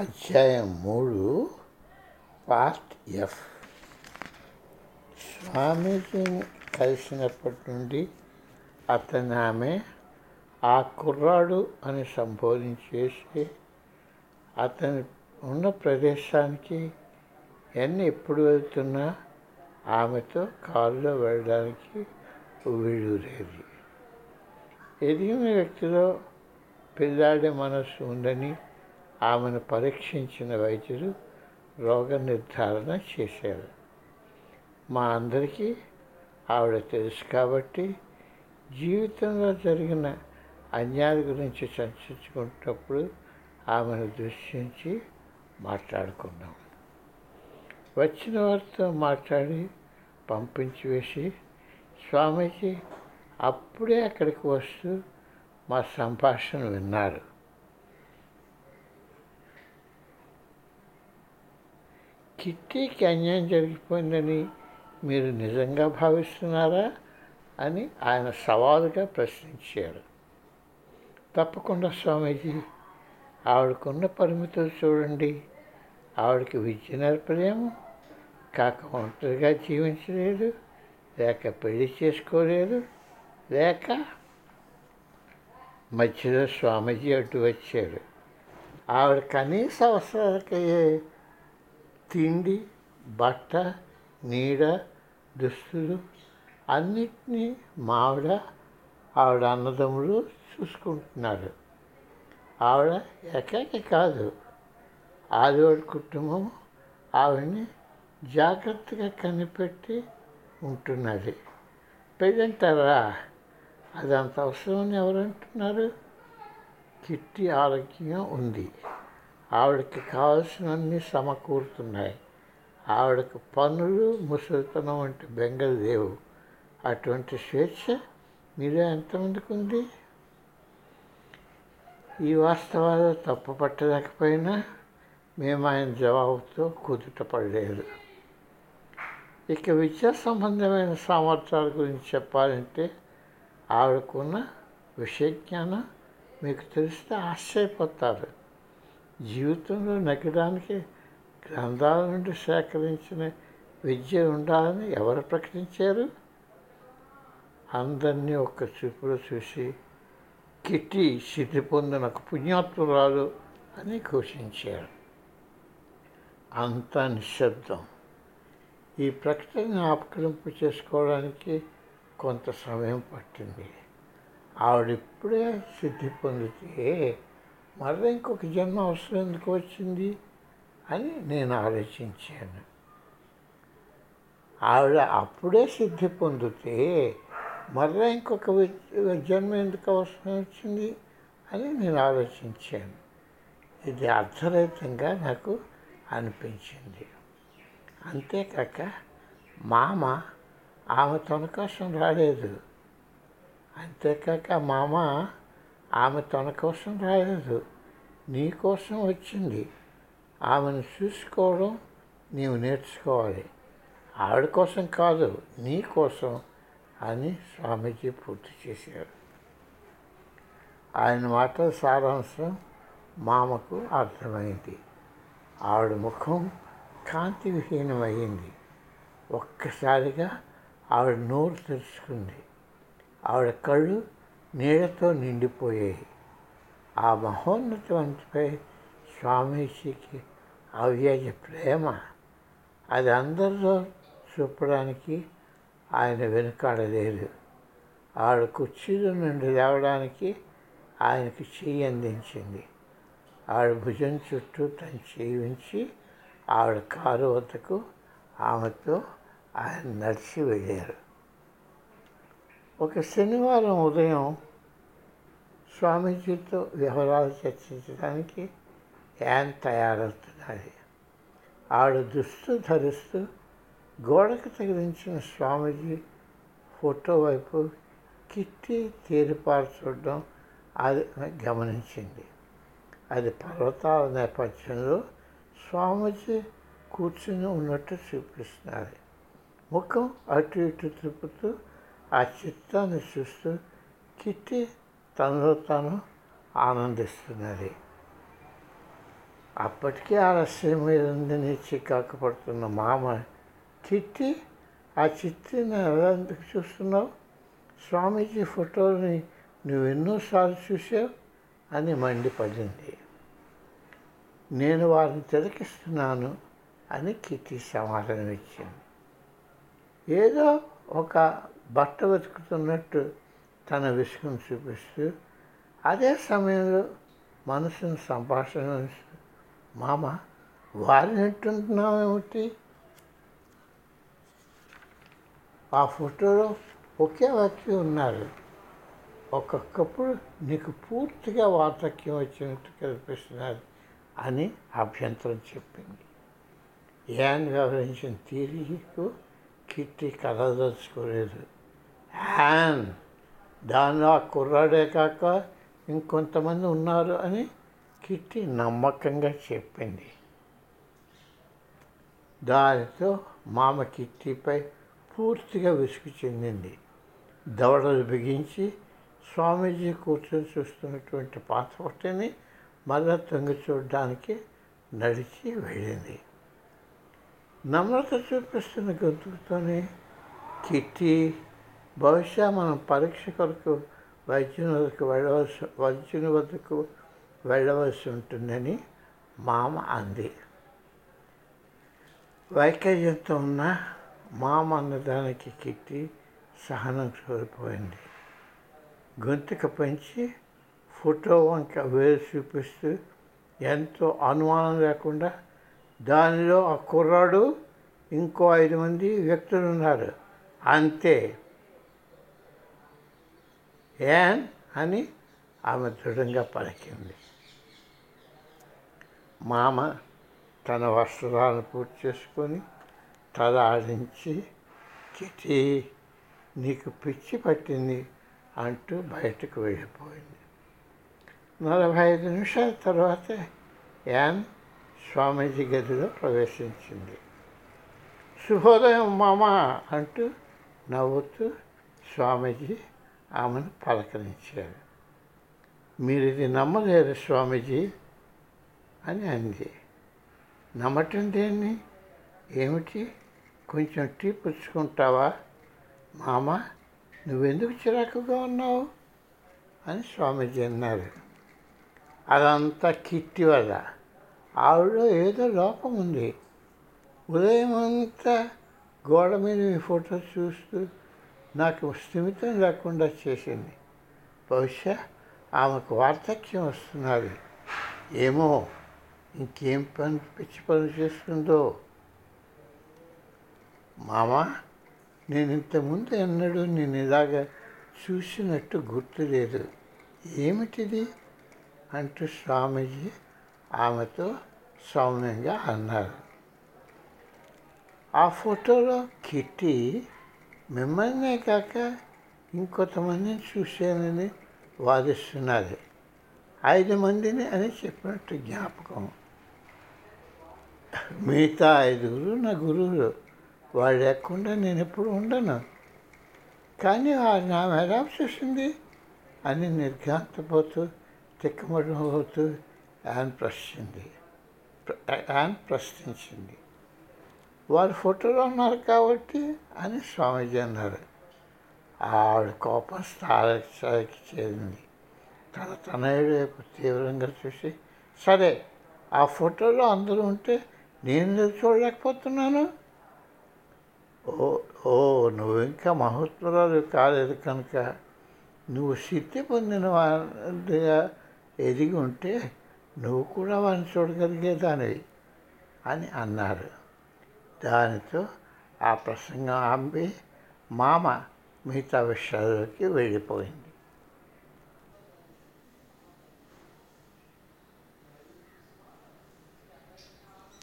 అధ్యాయం మూడు part F. స్వామీజీని కలిసినప్పటి నుండి అతను ఆమె ఆ కుర్రాడు అని సంబోధించేసి అతను ఉన్న ప్రదేశానికి ఎన్ని ఎప్పుడు వెళ్తున్నా ఆమెతో కారులో వెళ్ళడానికి వీడురేది ఎదిగిన వ్యక్తిలో పిల్లాడి మనస్సు ఉందని ఆమెను పరీక్షించిన వైద్యులు రోగ నిర్ధారణ చేశారు. మా అందరికీ ఆవిడ తెలుసు కాబట్టి జీవితంలో జరిగిన అన్యాయాల గురించి చర్చించుకున్నప్పుడు ఆమెను దృష్టించి మాట్లాడుకున్నాం వచ్చిన వారితో మాట్లాడి పంపించి వేసి స్వామీజీ అప్పుడే అక్కడికి వస్తూ మా సంభాషణ విన్నారు. కిట్టీకి అన్యాయం జరిగిపోయిందని మీరు నిజంగా భావిస్తున్నారా అని ఆయన సవాలుగా ప్రశ్నించారు. తప్పకుండా స్వామీజీ ఆవిడకున్న పరిమితులు చూడండి. ఆవిడకి విద్య నేర్పలేము కాక ఒంటరిగా జీవించలేదు లేక పెళ్ళి చేసుకోలేదు లేక మధ్యలో స్వామీజీ అడ్డు వచ్చాడు ఆవిడ కనీస అవసరాలకయ్యే తిండి బట్ట నీడ దుస్తులు అన్నిటినీ మావిడ ఆవిడ అన్నదమ్ములు చూసుకుంటున్నారు. ఆవిడ ఏకాకి కాదు. ఆదివాడి కుటుంబం ఆవిడని జాగ్రత్తగా కనిపెట్టి ఉంటున్నది. పెళ్ళంటారా అదంత అవసరం అవసరమని ఎవరంటున్నారు? కిట్టి ఆరోగ్యం ఉంది. ఆవిడకి కావాల్సినవన్నీ సమకూరుతున్నాయి. ఆవిడకు పనులు ముసలితనం వంటి బెంగలు లేవు. అటువంటి స్వేచ్ఛ మీరే ఎంతమందికి ఉంది ఈ వాస్తవాలు తప్పు పట్టలేకపోయినా మేము ఆయన జవాబుతో కుదుటపడలేదు ఇక విద్యా సంబంధమైన సామర్థ్యాల గురించి చెప్పాలంటే ఆవిడకున్న విషయజ్ఞానం మీకు తెలిస్తే ఆశ్చర్యపోతారు. జీవితంలో నెగ్గడానికి గ్రంథాల నుండి సేకరించిన విద్య ఉండాలని ఎవరు ప్రకటించారు? అందరినీ ఒక్క చూపులో చూసి కిట్టి సిద్ధి పొందిన ఒక పుణ్యాత్మురాలు అని ఘోషించారు. అంతా నిశ్శబ్దం. ఈ ప్రకటన ఆపకలింపు చేసుకోవడానికి కొంత సమయం పట్టింది. ఆవిడిప్పుడే సిద్ధి పొందితే మరలా ఇంకొక జన్మ అవసరం ఎందుకు వచ్చింది అని నేను ఆలోచించాను. ఆవిడ అప్పుడే సిద్ధి పొందితే మరలా ఇంకొక జన్మ ఎందుకు అవసరం వచ్చింది అని నేను ఆలోచించాను. ఇది అర్థరహితంగా నాకు అనిపించింది. అంతేకాక మామ ఆమె తన కోసం రాలేదు. అంతేకాక మామ ఆమె తన కోసం రాలేదు నీ కోసం వచ్చింది. ఆమెను చూసుకోవడం నీవు నేర్చుకోవాలి. ఆవిడ కోసం కాదు నీ కోసం అని స్వామీజీ పూర్తి చేశారు. ఆయన మాటల సారాంశం మామకు అర్థమైంది. ఆవిడ ముఖం కాంతి విహీనమైంది ఒక్కసారిగా ఆవిడ నోరు తెరుచుకుంది. ఆవిడ కళ్ళు నీళ్ళతో నిండిపోయాయి ఆ మహోన్నతవంతిపై స్వామీజీకి అవ్యాజ ప్రేమ. అది అందరిలో చూపడానికి ఆయన వెనుకాడలేదు ఆవిడ కుర్చీలో నుండి లేవడానికి ఆయనకి చెయ్యి అందించింది. ఆవిడ భుజం చుట్టూ తను చేయించి ఆవిడ కారు వద్దకు ఆమెతో ఆయన నడిచి వెళ్ళారు. ఒక శనివారం ఉదయం స్వామీజీతో వివరాలు చర్చించడానికి యాన్ తయారవుతున్నది ఆవిడ దుస్తు ధరిస్తూ గోడకు తగిలించిన స్వామీజీ ఫోటో వైపు కిట్టి తీరిపారు చూడడం అది గమనించింది. అది పర్వతాల నేపథ్యంలో స్వామీజీ కూర్చుని ఉన్నట్టు చూపిస్తున్నారు. ముఖం అటు ఇటు తిప్పుతూ ఆ చిత్రాన్ని చూస్తూ కిట్టి తనలో తాను ఆనందిస్తున్నది. అప్పటికే ఆలస్యం మీద ఉందని చికాకు పడుతున్న మామ. చిట్టి ఆ చిట్టిని ఎలా ఎందుకు చూస్తున్నావు? స్వామీజీ ఫోటోని నువ్వు ఎన్నోసార్లు చూసావు అని మండిపడింది. నేను వారిని తిరకిస్తున్నాను అని కిట్టి సమాధానం ఇచ్చింది ఏదో ఒక బట్ట వెతుకుతున్నట్టు తన విసుగును చూపిస్తూ అదే సమయంలో మనసును సంభాషణ మామ వారిని ఉంటున్నామేమిటి ఆ ఫోటోలో ఒకే వ్యక్తి ఉన్నారు. ఒక్కొక్కప్పుడు నీకు పూర్తిగా వార్ధక్యం వచ్చినట్టు కనిపిస్తున్నారు అని అభ్యంతరం చెప్పింది. యాన్ వ్యవహరించిన తీరికు కిట్టి కలదలుచుకోలేదు యాన్ దానిలో ఆ కుర్రాడే కాక ఇంకొంతమంది ఉన్నారు అని కిట్టి నమ్మకంగా చెప్పింది. దానితో మామ కిట్టిపై పూర్తిగా విసుగు చెందింది. దవడలు బిగించి స్వామీజీ కూర్చొని చూస్తున్నటువంటి పాత ఒకటిని మళ్ళా తొంగి చూడడానికి నడిచి వెళ్ళింది. నమ్రత చూపిస్తున్న గొంతుకుతోనే కిట్టి బహుశా మనం పరీక్ష కొరకు వైద్యుని వద్దకు వెళ్ళవలసి వైద్యుని వద్దకు వెళ్ళవలసి ఉంటుందని మామ అంది. వైకల్యంతో ఉన్న మామ అన్నదానికి కిట్టి సహనం కోల్పోయింది. గొంతుక పెంచి ఫోటో వంక వేలు చూపిస్తూ ఎంతో అనుమానం లేకుండా దానిలో ఆ కుర్రాడు ఇంకో ఐదు మంది వ్యక్తులు ఉన్నారు. అంతే. యాన్ అని ఆమె దృఢంగా పలికింది. మామ తన వస్త్రాలను పూర్తి చేసుకొని తల ఆడించి కిటి నీకు పిచ్చి పట్టింది అంటూ బయటకు వెళ్ళిపోయింది. నలభై ఐదు నిమిషాల తర్వాత యాన్ స్వామీజీ గదిలో ప్రవేశించింది. శుభోదయం మామ అంటూ నవ్వుతూ స్వామీజీ ఆమెను పలకరించారు. మీరు ఇది నమ్మలేరు స్వామీజీ అని అంది. నమ్మటం దేన్ని? ఏమిటి? కొంచెం టీ పుచ్చుకుంటావా? మామ నువ్వెందుకు చిరాకుగా ఉన్నావు? అని స్వామీజీ అన్నారు. అదంతా కిట్టి వల్ల. ఆవిడలో ఏదో లోపం ఉంది ఉదయం అంతా గోడ మీద మీ ఫోటో చూస్తూ నాకు స్థిమితం లేకుండా చేసింది. బహుశా ఆమెకు వార్ధక్యం వస్తున్నది. ఏమో ఇంకేం పని పిచ్చి పని చేస్తుందో. మామా నేను ఇంతకుముందు ఎన్నడూ నేను ఇలాగ చూసినట్టు గుర్తులేదు. ఏమిటిది? అంటూ స్వామీజీ ఆమెతో సౌమ్యంగా అన్నారు. ఆ ఫోటోలో కిట్టి మిమ్మల్నే కాక ఇంకొంతమందిని చూశానని వాదిస్తున్నారు. ఐదు మందిని అని చెప్పినట్టు జ్ఞాపకం. మిగతా ఐదుగురు నా గురువులు. వాళ్ళు లేకుండా నేను ఎప్పుడు ఉండను. కానీ వారు నా ఎలా చూసింది అని నిర్ఘాంతపోతూ తిక్కమడిపోతూ ఆయన ప్రశ్నింది ఆయన ప్రశ్నించింది. వారు ఫోటోలో ఉన్నారు కాబట్టి అని స్వామీజీ అన్నారు ఆవిడ కోపం స్థాయికి చేరింది. తన తనయుడు వైపు తీవ్రంగా చూసి సరే ఆ ఫోటోలో అందరూ ఉంటే నేను చూడలేకపోతున్నాను? ఓ ఓ నువ్వు ఇంకా మహోత్సరాలు కాలేదు కనుక నువ్వు సిద్ధి పొందిన వారిగా ఎదిగి ఉంటే నువ్వు కూడా వాడిని చూడగలిగేదానివి అని అన్నారు. దానితో ఆ ప్రసంగం ఆంపి మామ మిగతా విషయాల్లోకి వెళ్ళిపోయింది.